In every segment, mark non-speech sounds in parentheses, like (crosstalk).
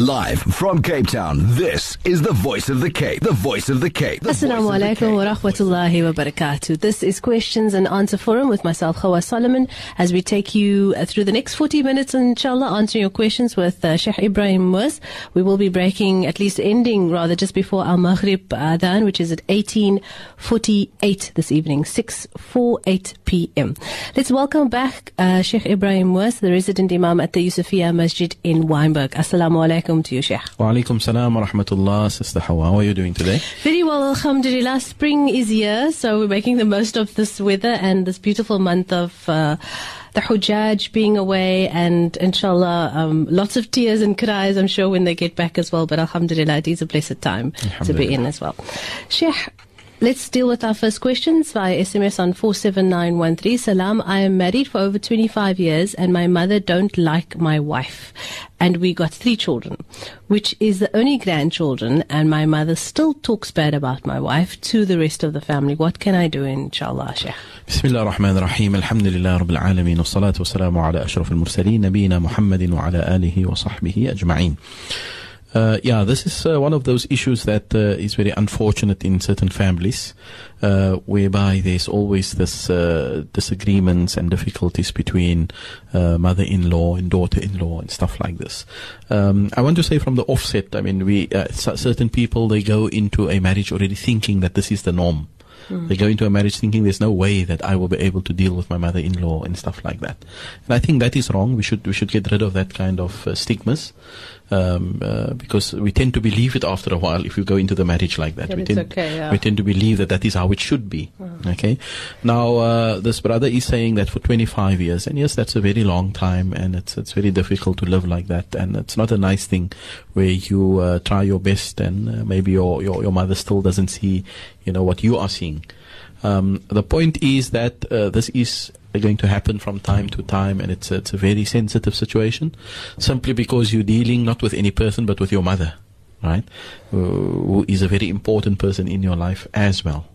Live from Cape Town, this is the voice of the Cape. The voice of the Cape. The Assalamu alaikum wa rahmatullahi wa barakatuh. This is Questions and Answer Forum with myself, Hawa Solomon, as we take you uh, through the next 40 minutes, inshallah, answering your questions with uh, Sheikh Ebrahim Moos. We will be breaking, at least ending rather, just before Al Maghrib Adhan, which is at 18.48 this evening, 6.48 p.m. Let's welcome back uh, Sheikh Ebrahim Moos, the resident Imam at the Yusufiya Masjid in Wynberg. Assalamu alaikum to you, Sheikh. Wa alaikum salam wa rahmatullah, Sister Hawa. How are you doing today? Very well, Alhamdulillah. Spring is here, so we're making the most of this weather and this beautiful month of uh, the Hujjaj being away, and inshallah, um, lots of tears and cries, I'm sure, when they get back as well. But Alhamdulillah, it is a blessed time to be in as well. Sheikh, Let's deal with our first questions via SMS on 47913. Salam, I am married for over 25 years and my mother don't like my wife. And we got three children, which is the only grandchildren and my mother still talks bad about my wife to the rest of the family. What can I do inshallah, Sheikh? Bismillah ar-Rahman ar-Rahim. Alhamdulillah Rabbil Alameen. wa salāmu ala ashraf al-mursaleen. Nabiyyina Muhammadin wa ala alihi wa sahbihi ajma'in uh, yeah, this is uh, one of those issues that uh, is very unfortunate in certain families, uh, whereby there's always this uh, disagreements and difficulties between uh, mother-in-law and daughter-in-law and stuff like this. Um, I want to say from the offset, I mean, we uh, certain people they go into a marriage already thinking that this is the norm. They go into a marriage thinking there's no way that I will be able to deal with my mother-in-law and stuff like that. And I think that is wrong. We should we should get rid of that kind of uh, stigmas um, uh, because we tend to believe it after a while if we go into the marriage like that. That we it's tend okay, yeah. we tend to believe that that is how it should be. Okay. Now uh, this brother is saying that for 25 years, and yes, that's a very long time, and it's it's very difficult to live like that, and it's not a nice thing where you uh, try your best and uh, maybe your, your your mother still doesn't see you know what you are seeing. Um, the point is that uh, this is going to happen from time to time, and it's it's a very sensitive situation, simply because you're dealing not with any person but with your mother, right? Who is a very important person in your life as well.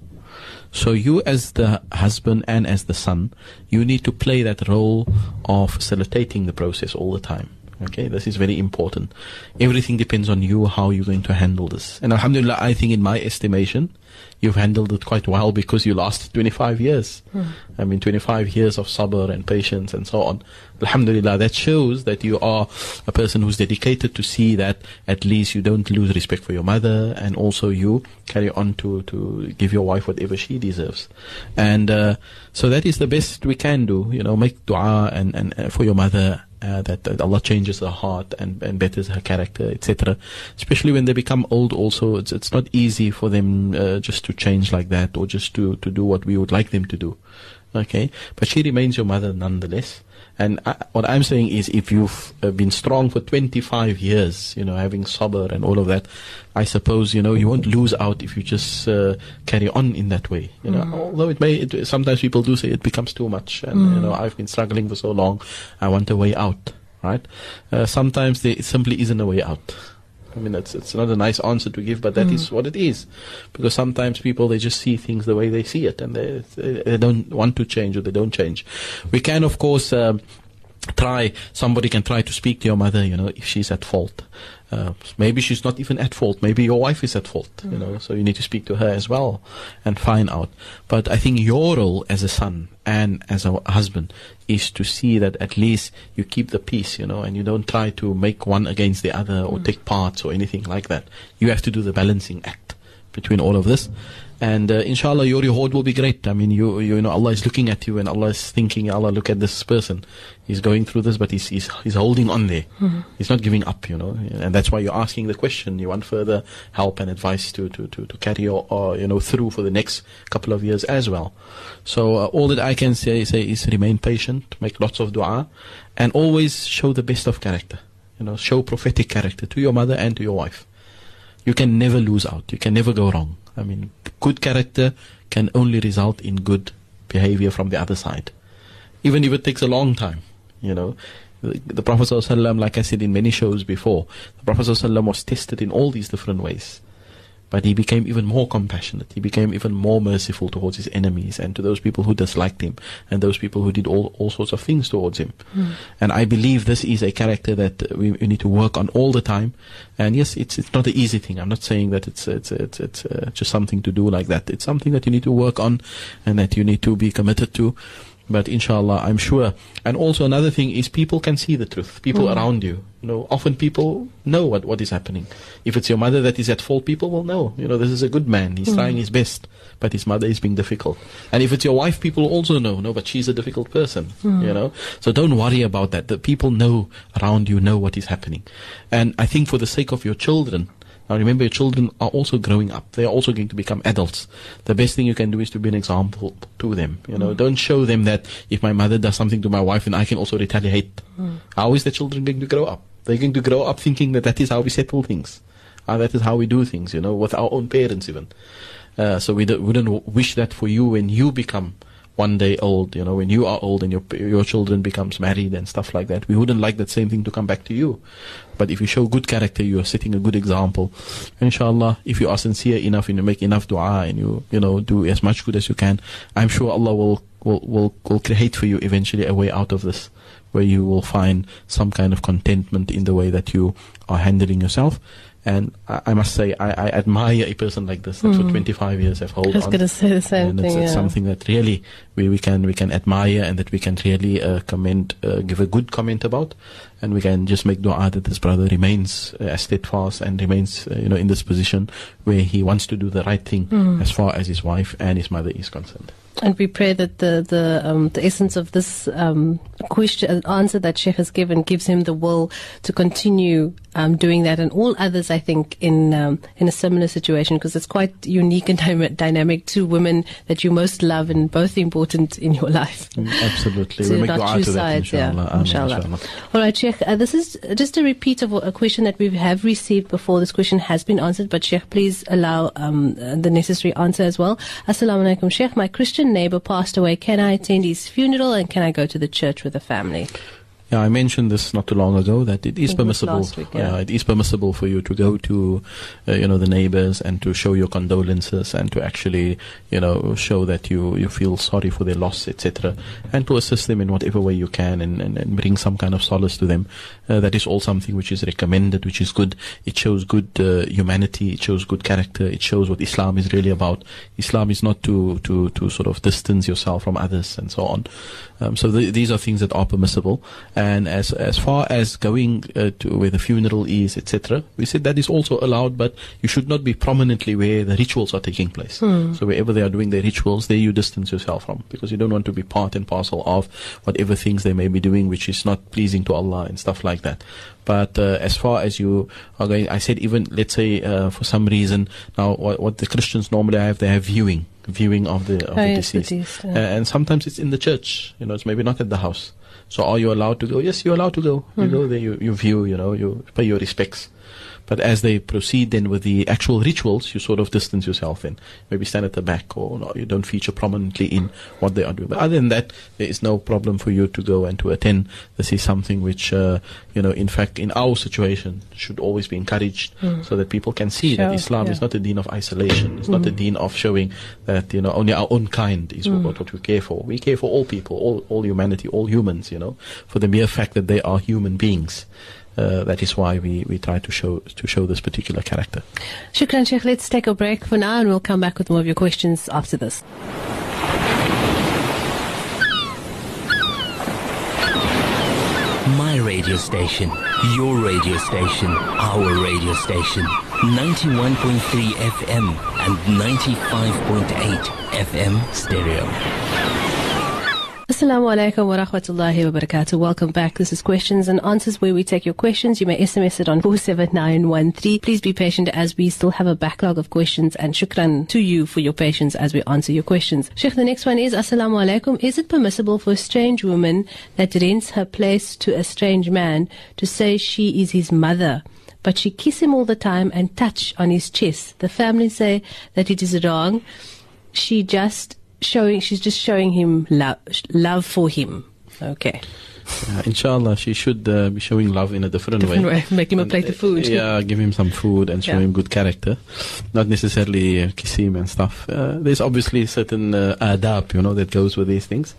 So you, as the husband and as the son, you need to play that role of facilitating the process all the time. Okay, this is very important. Everything depends on you how you're going to handle this. And Alhamdulillah, I think in my estimation, you've handled it quite well because you lasted 25 years. I mean, 25 years of sabr and patience and so on. Alhamdulillah, that shows that you are a person who's dedicated to see that at least you don't lose respect for your mother and also you carry on to, to give your wife whatever she deserves. And uh, so that is the best we can do, you know, make dua and, and uh, for your mother uh, that, Allah changes her heart and, and betters her character, etc. Especially when they become old, also it's it's not easy for them uh, just to change like that or just to to do what we would like them to do. Okay, but she remains your mother nonetheless. And I, what I'm saying is, if you've uh, been strong for 25 years, you know, having sabr and all of that, I suppose you know you won't lose out if you just uh, carry on in that way. You know, although it may, it, sometimes people do say it becomes too much, and you know, I've been struggling for so long, I want a way out. Right? Uh, sometimes there simply isn't a way out. I mean, it's it's not a nice answer to give, but that is what it is. Because sometimes people they just see things the way they see it, and they they don't want to change or they don't change. We can, of course. Um, try somebody can try to speak to your mother you know if she's at fault uh, maybe she's not even at fault. Maybe your wife is at fault you know so you need to speak to her as well and find out. But i think your role as a son and as a husband is to see that at least you keep the peace you know and you don't try to make one against the other or take parts or anything like that. You have to do the balancing act between all of this. And uh, inshallah your reward will be great. I mean you you know allah is looking at you and allah is thinking allah look at this person. He's going through this but he's he's, he's holding on there. He's not giving up you know. And that's why you're asking the question. You want further help and advice to to to, to carry your uh, you know through for the next couple of years as well. So uh, all that i can say say is remain patient make lots of dua and always show the best of character. You know show prophetic character to your mother and to your wife you can never lose out. You can never go wrong. I mean, good character can only result in good behavior from the other side, even if it takes a long time. You know, the, the Prophet ﷺ, like I said in many shows before, the Prophet ﷺ was tested in all these different ways. But he became even more compassionate. He became even more merciful towards his enemies and to those people who disliked him and those people who did all, all sorts of things towards him. And I believe this is a character that we, we need to work on all the time. And yes, it's it's not an easy thing. I'm not saying that it's it's it's, it's uh, just something to do like that. It's something that you need to work on and that you need to be committed to. But inshallah, I'm sure. And also another thing is people can see the truth. People mm. around you. You know, often people know what, what is happening. If it's your mother that is at fault, people will know. You know, this is a good man. He's mm. trying his best, but his mother is being difficult. And if it's your wife, people also know. No, but she's a difficult person. Mm. You know, so don't worry about that. The people know around you know what is happening. And I think for the sake of your children, now remember, your children are also growing up. They are also going to become adults. The best thing you can do is to be an example to them. You know, don't show them that if my mother does something to my wife, then I can also retaliate. How is the children going to grow up? They're going to grow up thinking that that is how we settle things. Uh, that is how we do things, you know, with our own parents even. Uh, so we don't, wouldn't wish that for you when you become one day old, you know, when you are old and your your children becomes married and stuff like that. We wouldn't like that same thing to come back to you. But if you show good character, you are setting a good example. Inshallah, if you are sincere enough and you make enough dua and you you know do as much good as you can, I'm sure Allah will will will, will create for you eventually a way out of this, where you will find some kind of contentment in the way that you are handling yourself. And I, I must say, I, I admire a person like this. That for 25 years I've held I was on. going to say the same and thing. it's, it's something that really we, we can we can admire and that we can really uh, comment uh, give a good comment about. And we can just make dua that this brother remains uh, as steadfast and remains uh, you know in this position where he wants to do the right thing Hmm. as far as his wife and his mother is concerned And we pray that the the um, the essence of this um, question uh, answer that Sheikh has given gives him the will to continue um, doing that, and all others, I think, in um, in a similar situation, because it's quite unique and dyma- dynamic. Two women that you most love and both important in your life. Mm, absolutely we make not dua to that sides, yeah, inshallah. Inshallah. inshallah. All right, Sheikh. Uh, this is just a repeat of a question that we have received before. This question has been answered, but Sheikh, please allow um, uh, the necessary answer as well. Assalamu alaikum, Sheikh. My Christian neighbor passed away. Can I attend his funeral and can I go to the church with the family? Yeah, I mentioned this not too long ago that it is it permissible. week, yeah. it is permissible for you to go to, uh, you know, the neighbors and to show your condolences and to actually, you know, show that you, you feel sorry for their loss, etc., and to assist them in whatever way you can and, and, and bring some kind of solace to them. Uh, that is all something which is recommended, which is good. It shows good uh, humanity. It shows good character. It shows what Islam is really about. Islam is not to to to sort of distance yourself from others and so on. Um, so th- these are things that are permissible. And as as far as going uh, to where the funeral is, etc., we said that is also allowed, but you should not be prominently where the rituals are taking place. So wherever they are doing their rituals, there you distance yourself from, because you don't want to be part and parcel of whatever things they may be doing, which is not pleasing to Allah and stuff like that. But uh, as far as you are going, I said even let's say uh, for some reason now what, what the Christians normally have, they have viewing, viewing of the of Oh, the yes, deceased, deceased, yeah. And sometimes it's in the church. You know, it's maybe not at the house. So are you allowed to go? Yes, you're allowed to go. You hmm. go there, you, you view, you know, you pay your respects. But as they proceed then with the actual rituals, you sort of distance yourself in. Maybe stand at the back or no, you don't feature prominently in what they are doing. But other than that, there is no problem for you to go and to attend. This is something which, uh, you know, in fact, in our situation, should always be encouraged hmm. so that people can see that Islam is not a deen of isolation. It's not a hmm. deen of showing that, you know, only our own kind is hmm. what, what we care for. We care for all people, all, all humanity, all humans, you know, for the mere fact that they are human beings. Uh, that is why we, we try to show to show this particular character. Shukran, Sheikh. Let's take a break for now and we'll come back with more of your questions after this. My radio station, your radio station, our radio station. 91.3 FM and 95.8 FM stereo. Assalamu alaikum wa rahmatullahi wa barakatuh. Welcome back. This is questions and answers where we take your questions. You may SMS it on 47913. Please be patient as we still have a backlog of questions and shukran to you for your patience as we answer your questions. Sheikh, the next one is Assalamu alaikum. Is it permissible for a strange woman that rents her place to a strange man to say she is his mother? But she kiss him all the time and touch on his chest. The family say that it is wrong. She just showing she's just showing him love love for him okay Uh, inshallah, she should uh, be showing love in a different, Different way. (laughs) Make him a And, plate uh, of food. Yeah, give him some food and show Yeah. him good character. Not necessarily uh, kiss him and stuff. Uh, there's obviously certain uh, adab, you know, that goes with these things.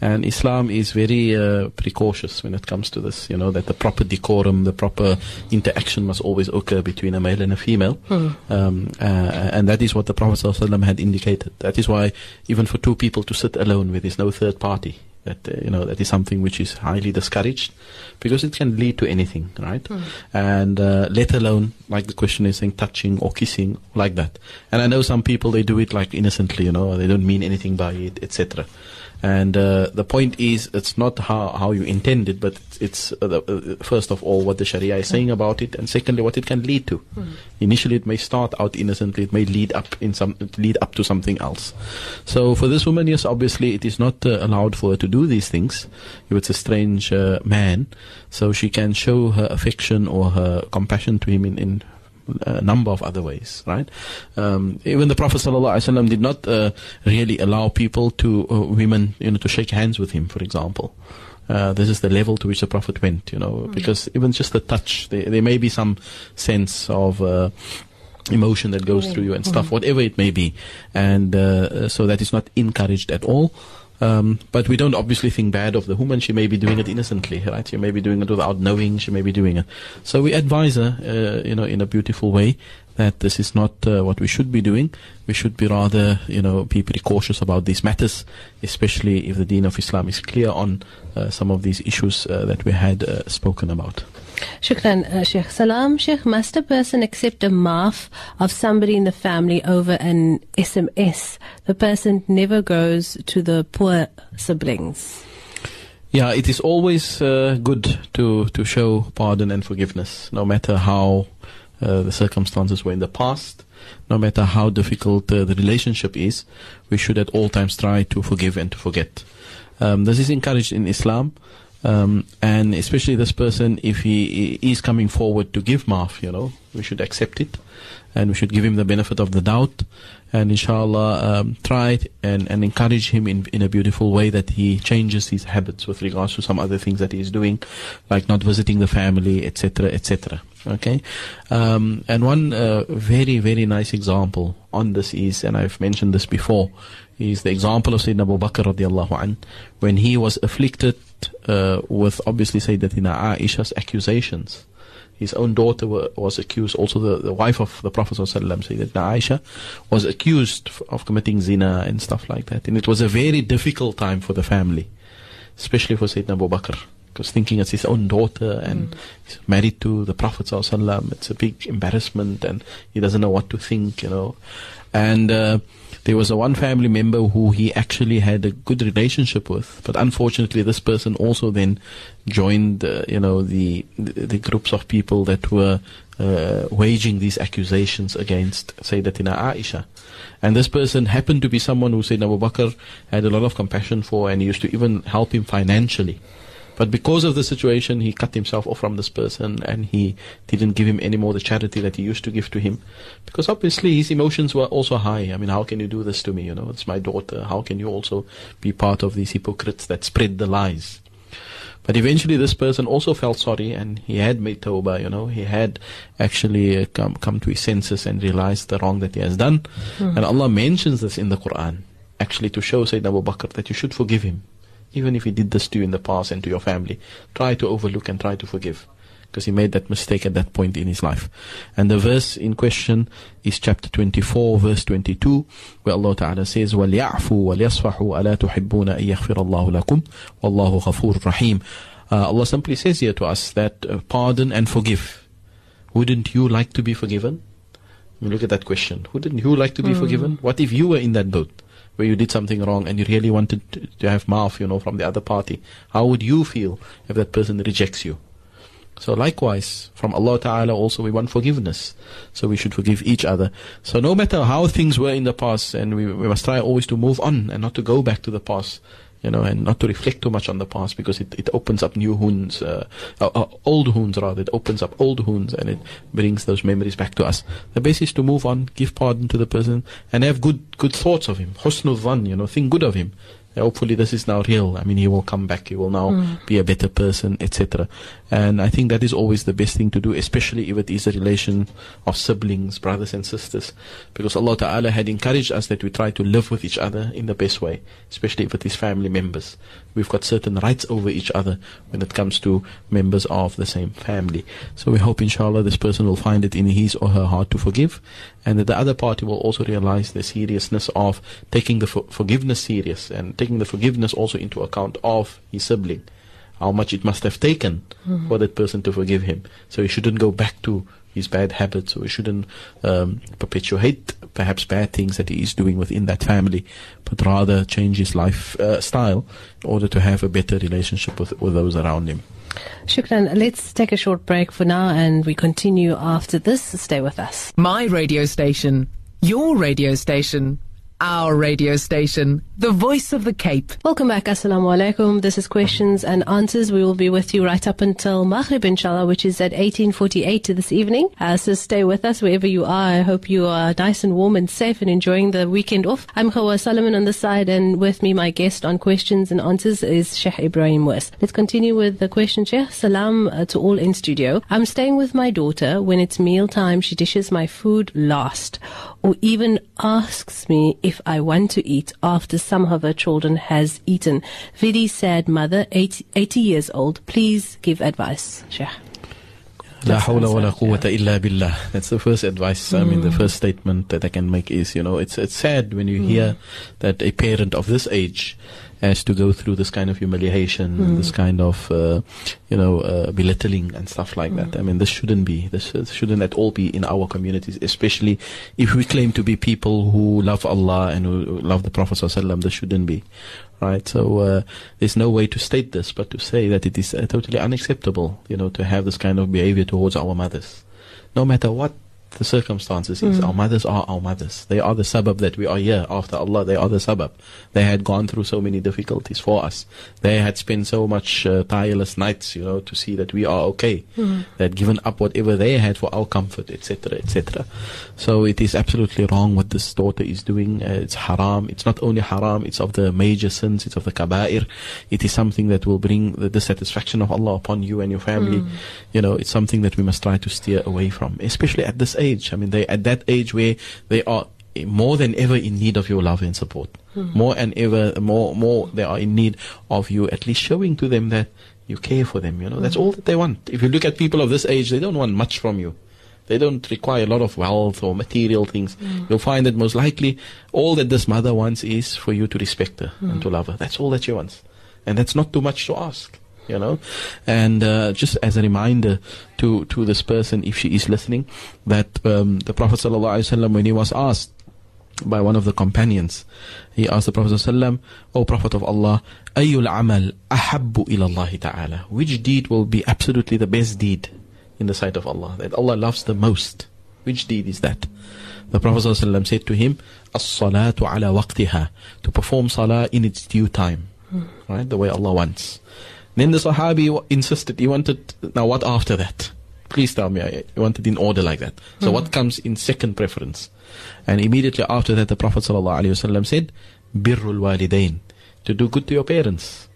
And Islam is very uh, precautious when it comes to this, you know, that the proper decorum, the proper interaction must always occur between a male and a female. Um, uh, and that is what the Prophet ﷺ had indicated. That is why even for two people to sit alone where there's no third party, that uh, you know that is something which is highly discouraged because it can lead to anything, right? And uh, let alone like the question is saying touching or kissing like that. And I know some people they do it like innocently, you know, they don't mean anything by it, etc. And uh, the point is, it's not how, how you intend it, but it's uh, the, uh, first of all what the Sharia is saying about it, and secondly what it can lead to. Initially, it may start out innocently; it may lead up in some lead up to something else. So for this woman, yes, obviously it is not uh, allowed for her to do these things. It's a strange uh, man, so she can show her affection or her compassion to him in. in a number of other ways, right? Um, even the Prophet ﷺ did not uh, really allow people to, uh, women, you know, to shake hands with him, for example. Uh, this is the level to which the Prophet went, you know, because even just the touch, there, there may be some sense of uh, emotion that goes through you and stuff, whatever it may be. And uh, so that is not encouraged at all. Um, but we don't obviously think bad of the woman. She may be doing it innocently, right? She may be doing it without knowing. She may be doing it. So we advise her, uh, you know, in a beautiful way that this is not uh, what we should be doing. We should be rather, you know, be pretty cautious about these matters, especially if the Deen of Islam is clear on uh, some of these issues uh, that we had uh, spoken about. Shukran, uh, Sheikh. Salam, Sheikh. Must a person accept a maaf of somebody in the family over an SMS? The person never goes to the poor siblings. Yeah, it is always uh, good to, to show pardon and forgiveness, no matter how the circumstances were in the past, no matter how difficult uh, the relationship is. We should at all times try to forgive and to forget. Um, this is encouraged in Islam. Um, and especially this person, if he is coming forward to give maaf, you know, we should accept it, and we should give him the benefit of the doubt, and inshallah um, try and, and encourage him in, in a beautiful way that he changes his habits with regards to some other things that he is doing, like not visiting the family, etc., etc. Okay, um, and one uh, very very nice example on this is, and I've mentioned this before, is the example of Sayyidina Abu Bakr radiallahu an, when he was afflicted uh, with obviously Sayyidatina Aisha's accusations. His own daughter wa- was accused, also the, the wife of the Prophet ﷺ, Sayyidatina Aisha, was accused of committing zina and stuff like that. And it was a very difficult time for the family, especially for Sayyidina Abu Bakr. Because thinking it's his own daughter and he's married to the Prophet it's a big embarrassment and he doesn't know what to think, you know. And uh, there was a one family member who he actually had a good relationship with, but unfortunately, this person also then joined, uh, you know, the, the the groups of people that were uh, waging these accusations against Sayyidatina Aisha. And this person happened to be someone who Sayyidina Abu Bakr had a lot of compassion for, and he used to even help him financially. But because of the situation, he cut himself off from this person and he didn't give him any more the charity that he used to give to him. Because obviously his emotions were also high. I mean, how can you do this to me? You know, it's my daughter. How can you also be part of these hypocrites that spread the lies? But eventually this person also felt sorry and he had made tawbah, you know, he had actually uh, come, come to his senses and realized the wrong that he has done. And Allah mentions this in the Quran, actually to show Sayyidina Abu Bakr that you should forgive him Even if he did this to you in the past and to your family, try to overlook and try to forgive. Because he made that mistake at that point in his life. And the verse in question is chapter 24, verse 22, where Allah Ta'ala says, وَلْيَعْفُوا وَلْيَصْفَحُوا أَلَا تُحِبُّونَ أَن يَغْفِرَ اللَّهُ لَكُمْ وَاللَّهُ غَفُورٌ رَحِيمٌ uh, Allah simply says here to us that uh, pardon and forgive. Wouldn't you like to be forgiven? I mean, look at that question. Wouldn't you like to be forgiven? What if you were in that boat Where you did something wrong and you really wanted to, have maaf, you know, from the other party? How would you feel if that person rejects you? So likewise, from Allah Ta'ala also we want forgiveness. So we should forgive each other. So no matter how things were in the past, and we, we must try always to move on and not to go back to the past, you know, and not to reflect too much on the past because it, it opens up new wounds, uh, uh, uh, old wounds rather. It opens up old wounds and it brings those memories back to us. The best is to move on, give pardon to the person, and have good good thoughts of him. Husnul dhan, you know, think good of him. Hopefully, this is now real. I mean, he will come back. He will now hmm. be a better person, etc. And I think that is always the best thing to do, especially if it is a relation of siblings, brothers and sisters, because Allah Taala had encouraged us that we try to live with each other in the best way, especially if it is family members. We've got certain rights over each other when it comes to members of the same family. So we hope, inshallah, this person will find it in his or her heart to forgive, and that the other party will also realize the seriousness of taking the for- forgiveness serious and taking the forgiveness also into account of his sibling. How much it must have taken mm-hmm. for that person to forgive him. So he shouldn't go back to his bad habits, or he shouldn't um, perpetuate perhaps bad things that he is doing within that family, but rather change his life uh, style in order to have a better relationship with, with those around him. Shukran. Let's take a short break for now and we continue after this. Stay with us. My radio station, your radio station, our radio station, the voice of the Cape. Welcome back. Assalamu alaikum. This is questions and answers. We will be with you right up until Maghrib, inshallah, which is at 1848 this evening. Uh, so stay with us wherever you are. I hope you are nice and warm and safe and enjoying the weekend off. I'm Hawa Solomon on the side and with me, my guest on questions and answers is Sheikh Ibrahim West. Let's continue with the question, Sheikh. Salam uh, to all in studio. I'm staying with my daughter. When it's meal time, she dishes my food last or even asks me if I want to eat after some of her children has eaten. Very sad mother, 80, 80 years old. Please give advice, Sheikh. La That's hawla the wa la quwwata illa billah. That's the first advice. I mean, the hmm. first statement that I can make is, you know, it's it's sad when you hmm. hear that a parent of this age has to go through this kind of humiliation, this kind of, uh, you know, uh, belittling and stuff like that. I mean, this shouldn't be. This shouldn't at all be in our communities, especially if we claim to be people who love Allah and who love the Prophet sallallahu This shouldn't be. Right, so uh, there's no way to state this, but to say that it is uh, totally unacceptable, you know, to have this kind of behavior towards our mothers, no matter what the circumstances is. Our mothers are our mothers. They are the sabab that we are here after Allah. They are the sabab. They had gone through so many difficulties for us. They had spent so much uh, tireless nights, you know, to see that we are okay. They had given up whatever they had for our comfort, etc., etc. So it is absolutely wrong what this daughter is doing. Uh, it's haram. It's not only haram. It's of the major sins. It's of the kaba'ir. It is something that will bring the dissatisfaction of Allah upon you and your family. You know, it's something that we must try to steer away from, especially at this age. I mean, they at that age where they are more than ever in need of your love and support. Hmm. More and ever, more, more they are in need of you at least showing to them that you care for them. You know, that's hmm. all that they want. If you look at people of this age, they don't want much from you. They don't require a lot of wealth or material things. Hmm. You'll find that most likely all that this mother wants is for you to respect her and to love her. That's all that she wants. And that's not too much to ask, you know? And uh, just as a reminder to to this person if she is listening that um, the prophet sallallahu when he was asked by one of the companions he asked the prophet sallallahu o prophet of allah ayul amal ahabbu ila allah ta'ala? Which deed will be absolutely the best deed in the sight of allah that allah loves the most? Which deed is that? The prophet sallallahu said to him as-salatu ala waqtiha to perform salah in its due time hmm. right? The way allah wants. Then the Sahabi insisted, he wanted, now what after that? Please tell me, I wanted in order like that. So what hmm. comes in second preference? And immediately after that, the Prophet ﷺ said, Birrul walidain, to do good to your parents.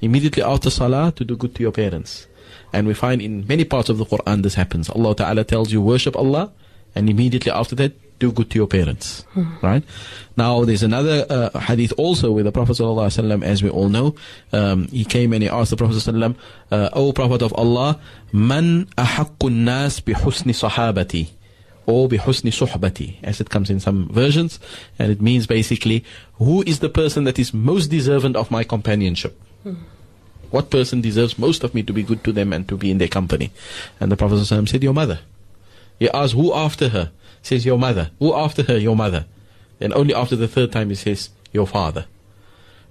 Immediately after salah, to do good to your parents. And we find in many parts of the Quran this happens. Allah Ta'ala tells you, worship Allah, and immediately after that, do good to your parents. Right? Now, there's another uh, hadith also where the Prophet ﷺ, as we all know, um, he came and he asked the Prophet ﷺ, uh, O Prophet of Allah, Man ahaqqun nas bi husni sahabati? Or bi husni suhbati, as it comes in some versions. And it means basically, who is the person that is most deserving of my companionship? What person deserves most of me to be good to them and to be in their company? And the Prophet ﷺ said, Your mother. He asked, Who after her? He says, Your mother. Who after her? Your mother. Then only after the third time he says, Your father.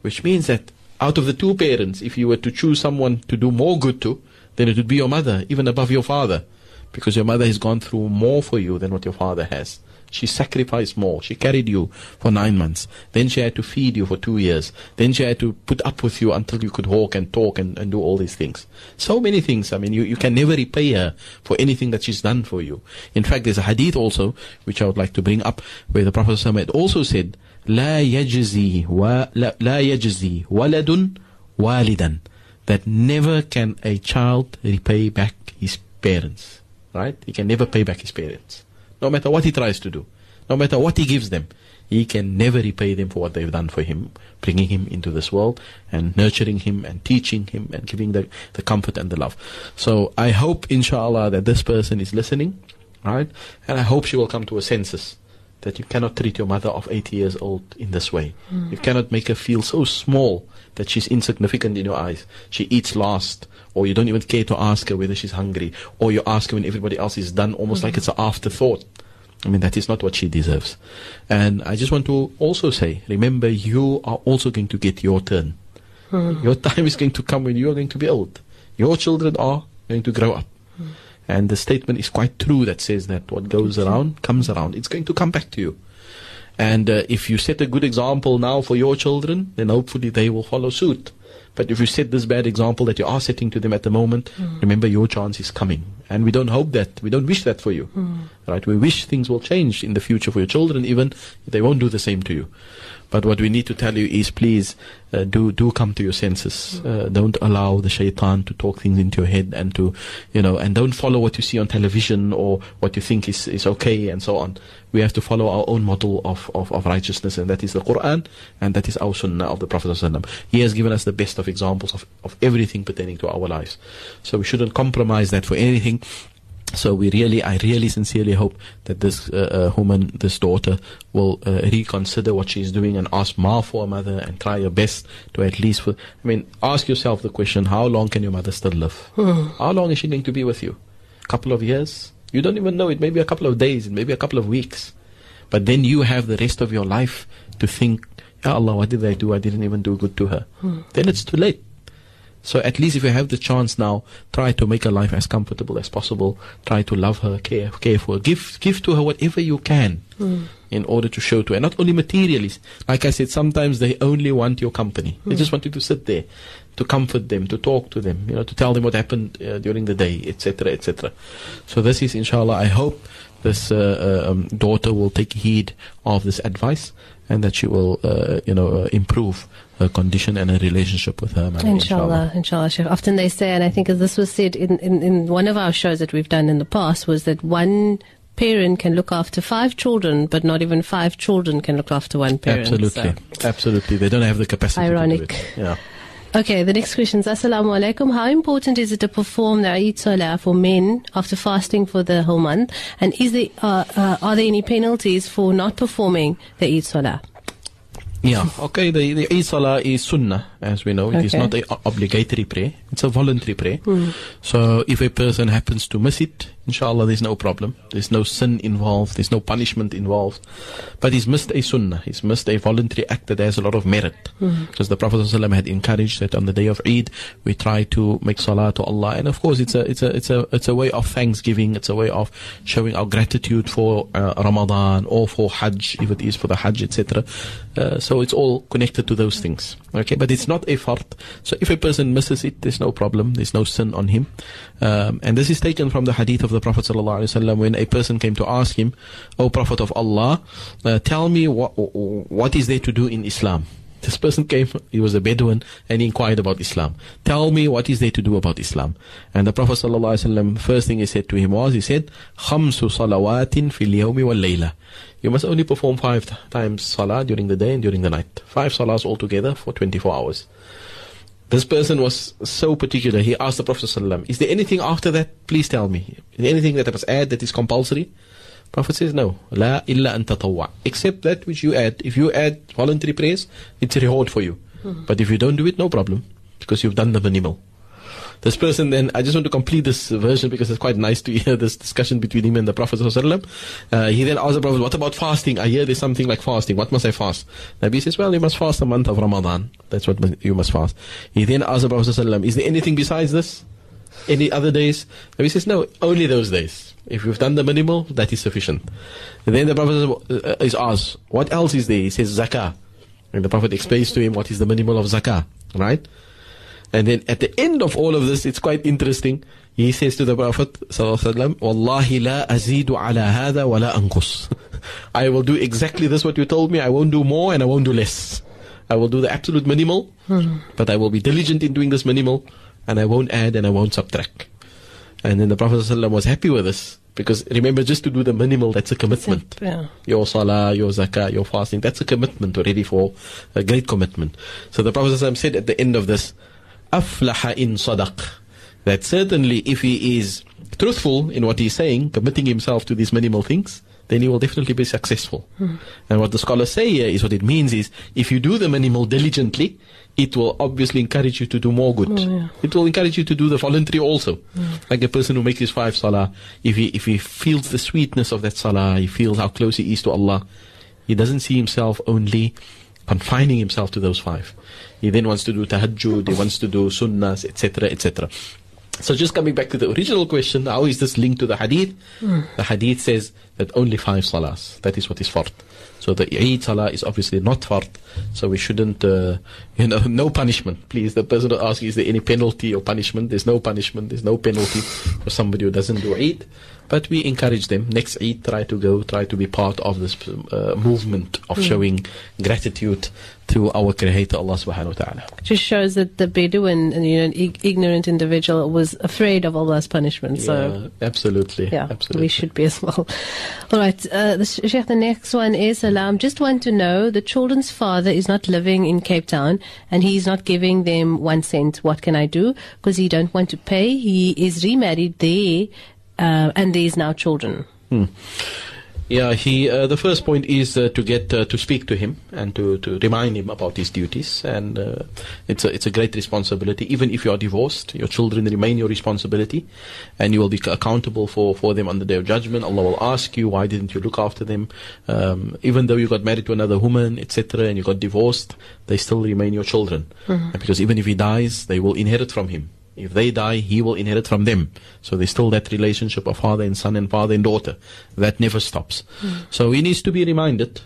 Which means that out of the two parents, if you were to choose someone to do more good to, then it would be your mother, even above your father. because your mother has gone through more for you than what your father has. She sacrificed more. She carried you for nine months. Then she had to feed you for two years. Then she had to put up with you until you could walk and talk and, and do all these things. So many things. I mean, you, you can never repay her for anything that she's done for you. In fact, there's a hadith also, which I would like to bring up, where the Prophet ﷺ had also said, لا يجزي و لا, لا يجزي ولد والدا that never can a child repay back his parents. Right? He can never pay back his parents. No matter what he tries to do. No matter what he gives them. He can never repay them for what they've done for him, bringing him into this world and nurturing him and teaching him and giving the, the comfort and the love. So I hope, inshallah, that this person is listening, right? And I hope she will come to a senses that you cannot treat your mother of 80 years old in this way. Mm. You cannot make her feel so small that she's insignificant in your eyes. She eats last, or you don't even care to ask her whether she's hungry, or you ask her when everybody else is done, almost like mm-hmm. it's an afterthought. I mean, that is not what she deserves. And I just want to also say, remember, you are also going to get your turn. Mm-hmm. Your time is going to come when you are going to be old. Your children are going to grow up. Mm-hmm. And the statement is quite true that says that what goes around comes around. It's going to come back to you. And uh, if you set a good example now for your children, then hopefully they will follow suit. But if you set this bad example that you are setting to them at the moment, mm. remember your chance is coming. And we don't hope that, we don't wish that for you. Right? We wish things will change in the future for your children, even they won't do the same to you. But what we need to tell you is please uh, do do come to your senses. Uh, don't allow the shaitan to talk things into your head and to, you know, and don't follow what you see on television or what you think is, is okay and so on. We have to follow our own model of, of, of righteousness and that is the Quran and that is our sunnah of the Prophet. He has given us the best of examples of, of everything pertaining to our lives. So we shouldn't compromise that for anything. So we really, I really sincerely hope that this uh, uh, woman, this daughter, will uh, reconsider what she's doing and ask more for her mother and try her best to at least. For, I mean, ask yourself the question: How long can your mother still live? (sighs) How long is she going to be with you? A couple of years? You don't even know. It may be a couple of days. It may be a couple of weeks. But then you have the rest of your life to think, Ya Allah, what did I do? I didn't even do good to her. Then it's too late. So at least if you have the chance now, try to make her life as comfortable as possible. Try to love her, care, care for her. Give, give to her whatever you can in order to show to her. Not only materially. Like I said, sometimes they only want your company. They just want you to sit there, to comfort them, to talk to them, you know, to tell them what happened uh, during the day, etc., etc. So this is, inshallah, I hope this uh, uh, um, daughter will take heed of this advice and that she will, uh, you know, uh, improve her condition and her relationship with her. mother, Inshallah, inshallah, Sheikh. Often they say, and I think as this was said in, in, in one of our shows that we've done in the past, was that one parent can look after five children, but not even five children can look after one parent. Absolutely, So- absolutely. They don't have the capacity. To do Ironic. it. Yeah. Okay, the next question is Assalamu alaikum. How important is it to perform the Eid Salah for men after fasting for the whole month? And is there, uh, uh, are there any penalties for not performing the Eid Salah? Yeah. Okay. The the Eid Salah is Sunnah, as we know. It is Okay. not a obligatory prayer. It's a voluntary prayer. So if a person happens to miss it, inshallah, there's no problem. There's no sin involved. There's no punishment involved. But he's missed a Sunnah. He's missed a voluntary act that has a lot of merit. Because the Prophet ﷺ had encouraged that on the day of Eid we try to make Salah to Allah, and of course it's a it's a it's a it's a way of thanksgiving. It's a way of showing our gratitude for uh, Ramadan or for Hajj, if it is for the Hajj, etc. Uh, so it's all connected to those things. Okay, but it's not a fard. So if a person misses it, there's no problem. There's no sin on him. Um, and this is taken from the hadith of the Prophet ﷺ when a person came to ask him, "O Prophet of Allah, uh, tell me what what is there to do in Islam?" This person came, he was a Bedouin, and he inquired about Islam. Tell me what is there to do about Islam. And the Prophet ﷺ, first thing he said to him was, he said, خَمْسُ صَلَوَاتٍ فِي الْيَوْمِ وَاللَّيْلَةِ You must only perform five t- times salah during the day and during the night. Five salahs altogether for 24 hours. This person was so particular. He asked the Prophet ﷺ, Is there anything after that? Please tell me. Is there anything that I must add that is compulsory? Prophet says, No. La illa an tatawwa. Except that which you add. If you add voluntary prayers, it's a reward for you. But if you don't do it, no problem. Because you've done the minimal. This person then, I just want to complete this version because it's quite nice to hear (laughs) this discussion between him and the Prophet. Uh, he then asked the Prophet, what about fasting? I hear there's something like fasting. What must I fast? Nabi says, well, you must fast the month of Ramadan. That's what you must fast. He then asked the Prophet is there anything besides this? Any other days? And he says, no, only those days. If you've done the minimal, that is sufficient. And then the Prophet uh, is asked, what else is there? He says, zakah. And the Prophet explains to him what is the minimal of zakah, right? And then at the end of all of this, it's quite interesting. He says to the Prophet sallallahu Wallahi la azidu ala hada wa la anqus. (laughs) I will do exactly this what you told me. I won't do more and I won't do less. I will do the absolute minimal, but I will be diligent in doing this minimal, and I won't add and I won't subtract. And then the Prophet ﷺ was happy with this because remember, just to do the minimal, that's a commitment. Yeah. Your salah, your zakah, your fasting, that's a commitment already for a great commitment. So the Prophet ﷺ said at the end of this, aflaha in sadaq. That certainly if he is truthful in what he's saying, committing himself to these minimal things, then he will definitely be successful. Hmm. And what the scholars say here is what it means is if you do the minimal diligently, it will obviously encourage you to do more good. It will encourage you to do the voluntary also. Like a person who makes his five salah, if he if he feels the sweetness of that salah, he feels how close he is to Allah, he doesn't see himself only confining himself to those five. He then wants to do tahajjud, he wants to do sunnahs, etc., etc. So just coming back to the original question, how is this linked to the hadith? Hmm. The hadith says that only five salahs. That is what is fard. So the Eid salah is obviously not fard. So we shouldn't, uh, you know, (laughs) no punishment. Please, the person will ask, is there any penalty or punishment? There's no punishment. There's no penalty for somebody who doesn't do Eid. But we encourage them next Eid, try to go, try to be part of this uh, movement of showing gratitude to our Creator Allah Subhanahu wa Taala. Just shows that the Bedouin, you know, an ignorant individual, was afraid of Allah's punishment. So. Yeah, absolutely, Yeah, absolutely. we should be as well. (laughs) All right, uh, the, Sheikh, the next one is Salam. Just want to know the children's father is not living in Cape Town and he's not giving them one cent. What can I do? Because he don't want to pay. He is remarried there, uh, and there is now children. Yeah, he. Uh, the first point is uh, to get uh, to speak to him and to, to remind him about his duties, and uh, it's a it's a great responsibility. Even if you are divorced, your children remain your responsibility, and you will be accountable for, for them on the day of judgment. Allah will ask you, why didn't you look after them? Um, even though you got married to another woman, etc., and you got divorced, they still remain your children, because even if he dies, they will inherit from him. If they die, he will inherit from them. So there's still that relationship of father and son and father and daughter. That never stops. So he needs to be reminded.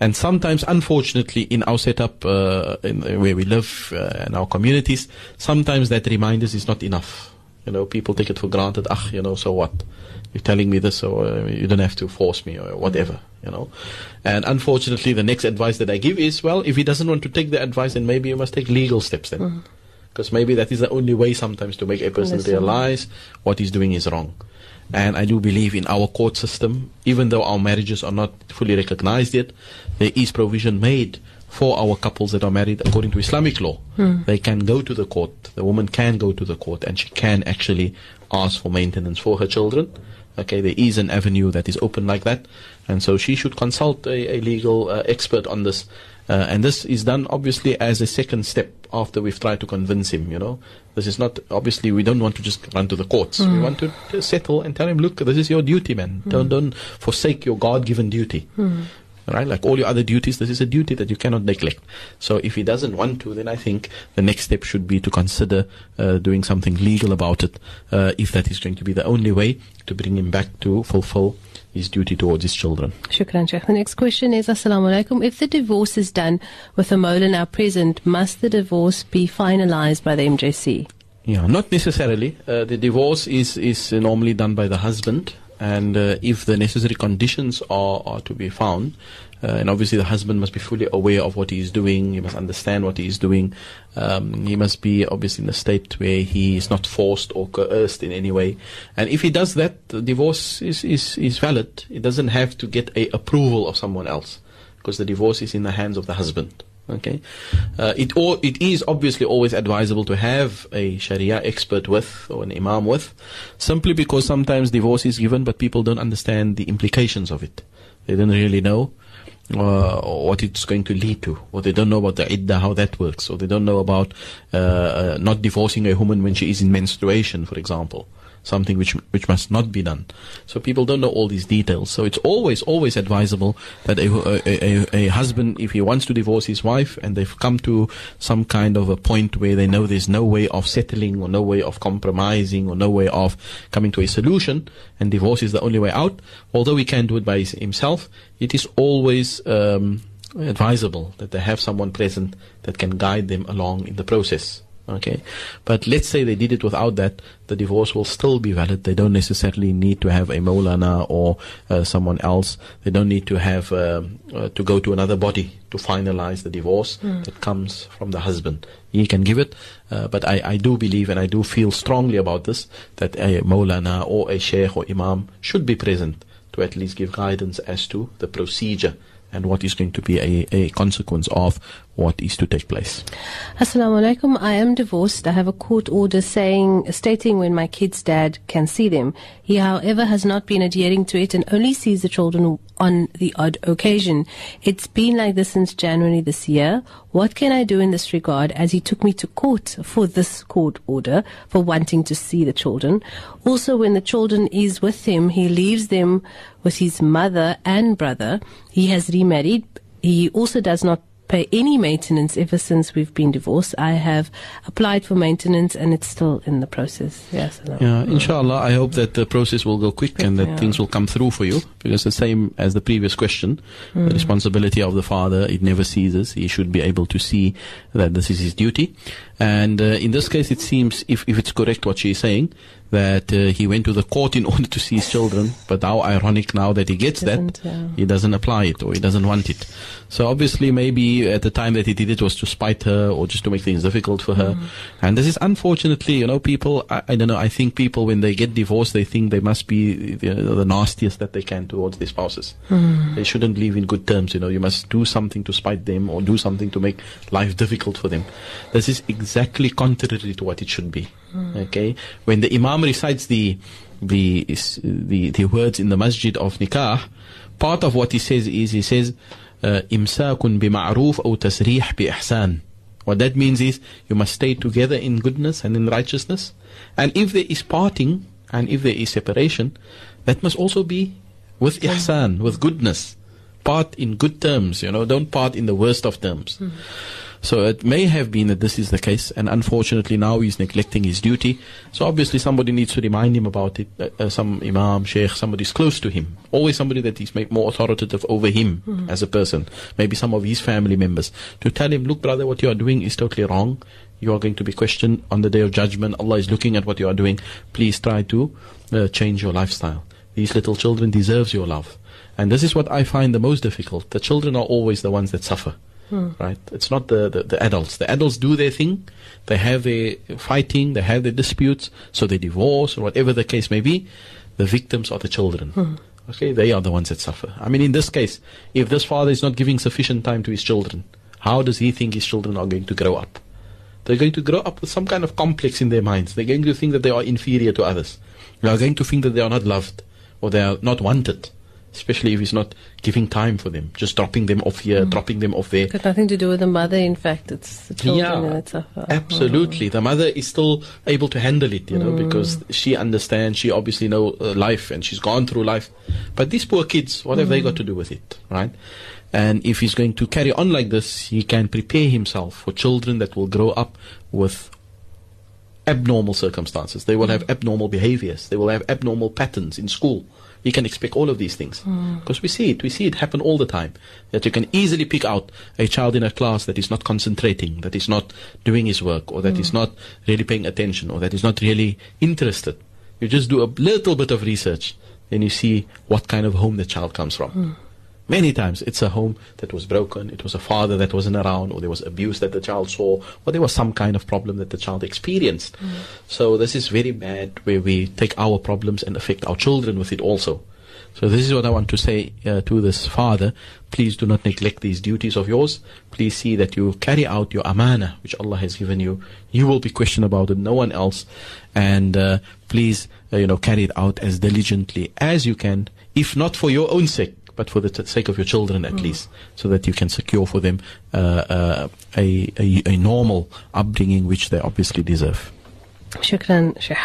And sometimes, unfortunately, in our setup, uh, in, where we live, uh, in our communities, sometimes that reminders is not enough. You know, people take it for granted. Ah, you know, so what? You're telling me this, or uh, you don't have to force me, or whatever. You know, and unfortunately, the next advice that I give is, well, if he doesn't want to take the advice, then maybe you must take legal steps then because maybe that is the only way sometimes to make a person Listen. realize what he's doing is wrong. And I do believe in our court system, even though our marriages are not fully recognized yet, there is provision made for our couples that are married according to Islamic law. They can go to the court. The woman can go to the court and she can actually ask for maintenance for her children. Okay, there is an avenue that is open like that. And so she should consult a, a legal uh, expert on this. Uh, and this is done obviously as a second step after we've tried to convince him, you know. This is not, obviously, we don't want to just run to the courts. We want to, to settle and tell him, look, this is your duty, man. Don't, don't forsake your God given duty. Right? Like all your other duties, this is a duty that you cannot neglect. So if he doesn't want to, then I think the next step should be to consider uh, doing something legal about it, uh, if that is going to be the only way to bring him back to fulfill his duty towards his children. Shukran, Sheikh. The next question is Assalamu alaikum. If the divorce is done with a Maulana present, must the divorce be finalized by the MJC? Yeah, not necessarily. Uh, the divorce is is normally done by the husband, and uh, if the necessary conditions are, are to be found, uh, and obviously the husband must be fully aware of what he is doing. He must understand what he is doing. Um, he must be obviously in a state where he is not forced or coerced in any way. And if he does that, the divorce is is, is valid. It doesn't have to get a approval of someone else, because the divorce is in the hands of the husband. Okay, uh, it all, it is obviously always advisable to have a Sharia expert with or an Imam with, simply because sometimes divorce is given, but people don't understand the implications of it. They don't really know uh, what it's going to lead to, or they don't know about the idda, how that works, or they don't know about uh, uh, not divorcing a woman when she is in menstruation, for example. Something which which must not be done. So people don't know all these details. So it's always always advisable that a, a, a, a husband, if he wants to divorce his wife, and they've come to some kind of a point where they know there's no way of settling or no way of compromising or no way of coming to a solution, and divorce is the only way out. Although he can do it by himself, it is always um, advisable that they have someone present that can guide them along in the process. Okay, but let's say they did it without that, the divorce will still be valid. They don't necessarily need to have a Maulana or uh, someone else. They don't need to have um, uh, to go to another body to finalize the divorce that comes from the husband. He can give it, uh, but I, I do believe and I do feel strongly about this that a Maulana or a Sheikh or Imam should be present to at least give guidance as to the procedure and what is going to be a, a consequence of what is to take place. Assalamu alaikum. I am divorced. I have a court order saying, stating when my kid's dad can see them. He, however, has not been adhering to it and only sees the children on the odd occasion. It's been like this since January this year. What can I do in this regard as he took me to court for this court order for wanting to see the children? Also, when the children is with him, he leaves them with his mother and brother. He has remarried. He also does not pay any maintenance ever since we've been divorced. I have applied for maintenance and it's still in the process. Yes. hello. Yeah, inshallah, I hope that the process will go quick and that yeah. things will come through for you because the same as the previous question, Hmm. the responsibility of the father, it never ceases. He should be able to see that this is his duty. And uh, in this case, it seems, if, if it's correct what she is saying, that uh, he went to the court in (laughs) order to see his children, but how ironic now that he gets that, yeah. he doesn't apply it or he doesn't want it. So obviously, maybe at the time that he did it was to spite her or just to make things difficult for her. And this is unfortunately, you know, people. I, I don't know. I think people when they get divorced, they think they must be the, the nastiest that they can towards their spouses. They shouldn't live in good terms. You know, you must do something to spite them or do something to make life difficult for them. This is exactly contrary to what it should be. Okay, when the imam recites the the the the words in the masjid of nikah, part of what he says is he says uh, imsakun bima'ruf or tasrih bi ihsan. What that means is you must stay together in goodness and in righteousness, and if there is parting and if there is separation, that must also be with ihsan, with goodness. Part in good terms, you know, don't part in the worst of terms. So it may have been that this is the case, and unfortunately now he's neglecting his duty. So obviously somebody needs to remind him about it. Uh, uh, some imam, sheikh, somebody's close to him. Always somebody that is made more authoritative over him as a person. Maybe some of his family members to tell him, look, brother, what you are doing is totally wrong. You are going to be questioned on the day of judgment. Allah is looking at what you are doing. Please try to uh, change your lifestyle. These little children deserves your love. And this is what I find the most difficult. The children are always the ones that suffer. Right? It's not the, the, the adults. The adults do their thing. They have their fighting, they have their disputes, so they divorce or whatever the case may be. The victims are the children. Okay, they are the ones that suffer. I mean, in this case, if this father is not giving sufficient time to his children, how does he think his children are going to grow up? They're going to grow up with some kind of complex in their minds. They're going to think that they are inferior to others. They are going to think that they are not loved or they are not wanted, especially if he's not giving time for them, just dropping them off here, hmm. dropping them off there. It's got nothing to do with the mother. In fact, it's the children Yeah, that suffer. Absolutely. The mother is still able to handle it, you know, hmm. because she understands, she obviously know uh, life and she's gone through life. But these poor kids, what have they hmm. got to do with it, right? And if he's going to carry on like this, he can prepare himself for children that will grow up with abnormal circumstances. They will have abnormal behaviors. They will have abnormal patterns in school. You can expect all of these things because we see it. We see it happen all the time. That you can easily pick out a child in a class that is not concentrating, that is not doing his work, or that is mm. not really paying attention, or that is not really interested. You just do a little bit of research, and you see what kind of home the child comes from. Mm. Many times it's a home that was broken, it was a father that wasn't around, or there was abuse that the child saw, or there was some kind of problem that the child experienced. So this is very bad where we take our problems and affect our children with it also. So this is what I want to say uh, to this father. Please do not neglect these duties of yours. Please see that you carry out your amana, which Allah has given you. You will be questioned about it, no one else. And uh, please, uh, you know, carry it out as diligently as you can, if not for your own sake, but for the t- sake of your children at least, so that you can secure for them uh, uh, a, a, a normal upbringing which they obviously deserve. Shukran, Sheikh.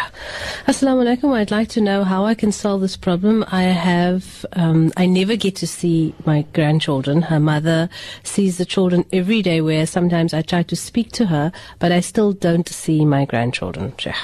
Assalamu alaikum. I'd like to know how I can solve this problem. I have, um, I never get to see my grandchildren. Her mother sees the children every day, where sometimes I try to speak to her, but I still don't see my grandchildren, Sheikh.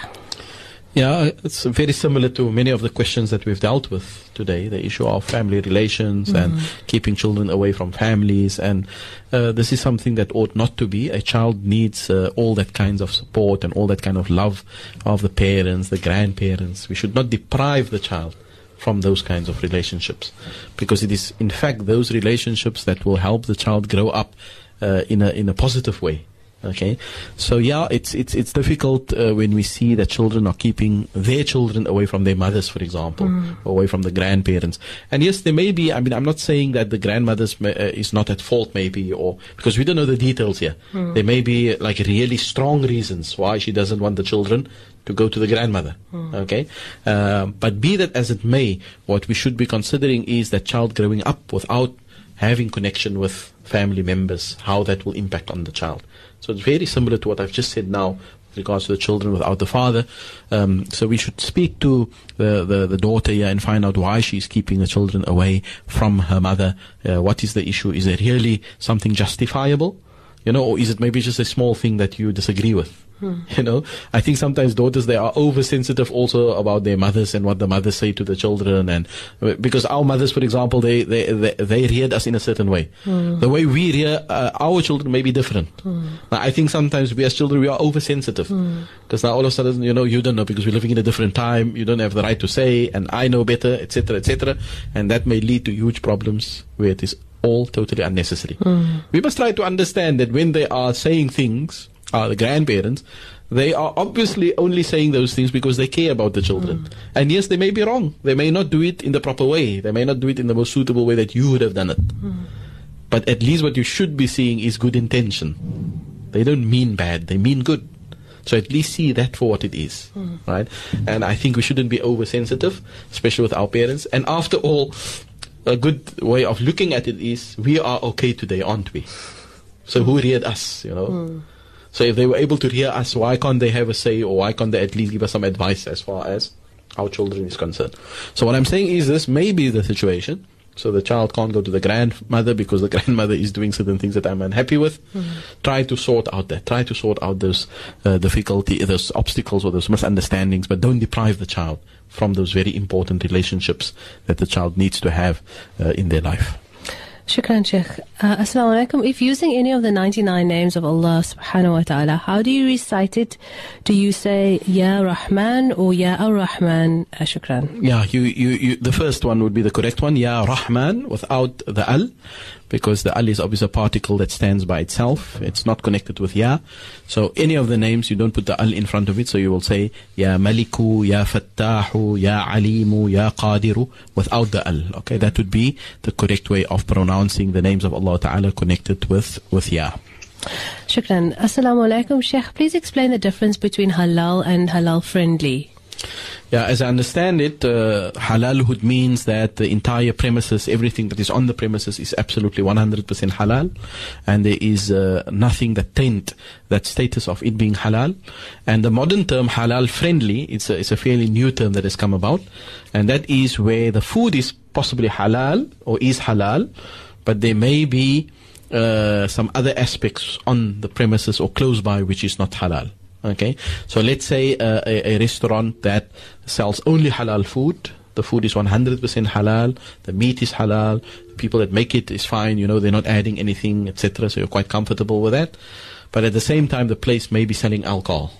Yeah, it's very similar to many of the questions that we've dealt with today. The issue of family relations and keeping children away from families, and uh, this is something that ought not to be. A child needs uh, all that kinds of support and all that kind of love of the parents, the grandparents. We should not deprive the child from those kinds of relationships, because it is in fact those relationships that will help the child grow up uh, in a in a positive way. Okay, so yeah, it's it's it's difficult uh, when we see that children are keeping their children away from their mothers, for example, or away from the grandparents. And yes, there may be. I mean, I'm not saying that the grandmother's ma- uh, is not at fault, maybe, or because we don't know the details here. There may be like really strong reasons why she doesn't want the children to go to the grandmother. Okay, um, but be that as it may, what we should be considering is that child growing up without having connection with family members, how that will impact on the child. So it's very similar to what I've just said now with regards to the children without the father. Um, so we should speak to the, the, the daughter here and find out why she's keeping the children away from her mother. Uh, what is the issue? Is it really something justifiable? You know, or is it maybe just a small thing that you disagree with? (laughs) You know, I think sometimes daughters they are oversensitive also about their mothers and what the mothers say to the children, and because our mothers, for example, they they they, they reared us in a certain way. Hmm. The way we rear uh, our children may be different. Hmm. Now, I think sometimes we as children we are oversensitive hmm. because now all of a sudden you know you don't know because we're living in a different time. You don't have the right to say, and I know better, etc., etc., and that may lead to huge problems where it is all totally unnecessary. We must try to understand that when they are saying things, uh, the grandparents, they are obviously only saying those things because they care about the children. Mm. And yes, they may be wrong. They may not do it in the proper way. They may not do it in the most suitable way that you would have done it. Mm. But at least what you should be seeing is good intention. They don't mean bad, they mean good. So at least see that for what it is, mm. right? And I think we shouldn't be oversensitive, especially with our parents. And after all, a good way of looking at it is we are okay today, aren't we? So who reared us, you know? So if they were able to hear us, why can't they have a say or why can't they at least give us some advice as far as our children is concerned? So what I'm saying is this may be the situation. So the child can't go to the grandmother because the (laughs) grandmother is doing certain things that I'm unhappy with. Try to sort out that. Try to sort out those uh, difficulty, those obstacles or those misunderstandings, but don't deprive the child from those very important relationships that the child needs to have uh, in their life. Shukran, Sheikh. Uh, Assalamu alaikum. If using any of the 99 names of Allah subhanahu wa ta'ala, how do you recite it? Do you say Ya Rahman or Ya Ar Rahman? Uh, shukran. Yeah, you, you, you, the first one would be the correct one, Ya Rahman, without the Al, because the Al is obviously a particle that stands by itself. It's not connected with Ya. So any of the names, you don't put the Al in front of it, so you will say Ya Maliku, Ya Fattahu, Ya Alimu, Ya Qadiru, without the Al. Okay, that would be the correct way of pronouncing the names of Allah Ta'ala connected with, with Ya. Shukran. Assalamu alaikum, Sheikh. Please explain the difference between halal and halal friendly. Yeah, as I understand it, uh, halalhood means that the entire premises, everything that is on the premises is absolutely 100% halal. And there is uh, nothing that taint that status of it being halal. And the modern term halal friendly, it's a, it's a fairly new term that has come about. And that is where the food is possibly halal or is halal, but there may be uh, some other aspects on the premises or close by which is not halal. Okay, so let's say uh, a, a restaurant that sells only halal food. The food is 100% halal. The meat is halal. The people that make it is fine. You know, they're not adding anything, etc. So you're quite comfortable with that. But at the same time, the place may be selling alcohol.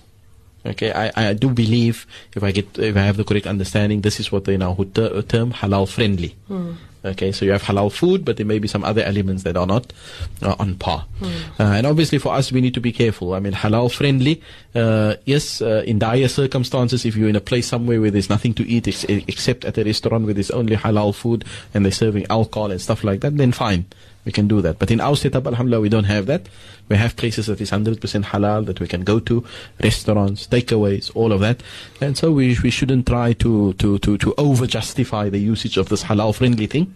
Okay, I, I do believe if I get if I have the correct understanding, this is what they now ter- term halal friendly. Okay, so you have halal food, but there may be some other elements that are not uh, on par. Uh, and obviously, for us, we need to be careful. I mean, halal friendly. Uh, yes, uh, in dire circumstances, if you're in a place somewhere where there's nothing to eat ex- except at a restaurant where there's only halal food and they're serving alcohol and stuff like that, then fine. We can do that. But in our setup, alhamdulillah, we don't have that. We have places that is 100% halal that we can go to, restaurants, takeaways, all of that. And so we, we shouldn't try to, to, to, to over justify the usage of this halal friendly thing.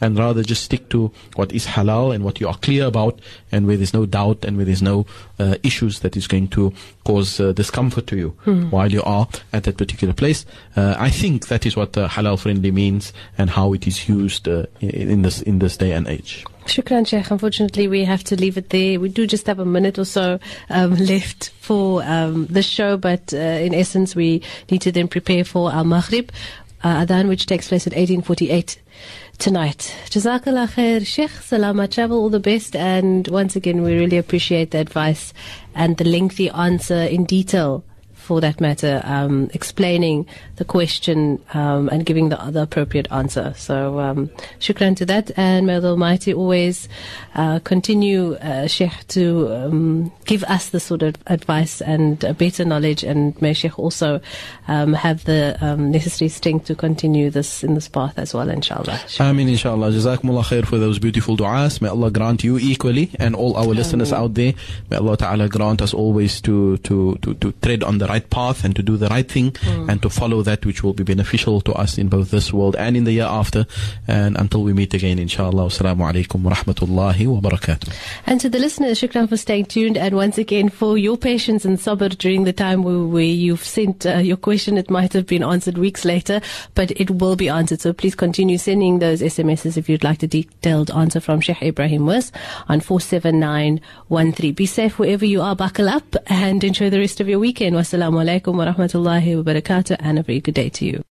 and rather just stick to what is halal and what you are clear about and where there's no doubt and where there's no uh, issues that is going to cause uh, discomfort to you while you are at that particular place. Uh, I think that is what uh, halal friendly means and how it is used uh, in, in this in this day and age. Shukran, Sheikh. Unfortunately, we have to leave it there. We do just have a minute or so um, (laughs) left for um, the show, but uh, in essence, we need to then prepare for Al Maghrib, uh, Adhan, which takes place at 1848 tonight. Jazakallah khair, Sheikh. Salama, travel, all the best. And once again, we really appreciate the advice and the lengthy answer in detail for that matter, um, explaining the question um, and giving the, the appropriate answer. So, um, shukran to that, and may the Almighty always uh, continue, uh, Sheikh, to um, give us the sort of advice and uh, better knowledge, and may Sheikh also um, have the um, necessary strength to continue this in this path as well, inshallah. Ameen, inshallah. Jazakumullah khair for those beautiful du'as. May Allah grant you equally and all our listeners out there. May Allah Ta'ala grant us always to, to, to, to tread on the right path and to do the right thing and to follow that which will be beneficial to us in both this world and in the year after. And until we meet again, inshallah. Assalamu alaikum wa rahmatullahi wa barakatuh. And to the listeners, shukran for staying tuned. And once again, for your patience and sabr during the time where, where you've sent uh, your question. It might have been answered weeks later, but it will be answered. So please continue sending those SMSs if you'd like a detailed answer from Sheikh Ebrahim Moos on 47913. Be safe wherever you are. Buckle up and enjoy the rest of your weekend. Wassalamu alaikum wa rahmatullahi wa barakatuh and a very good day to you.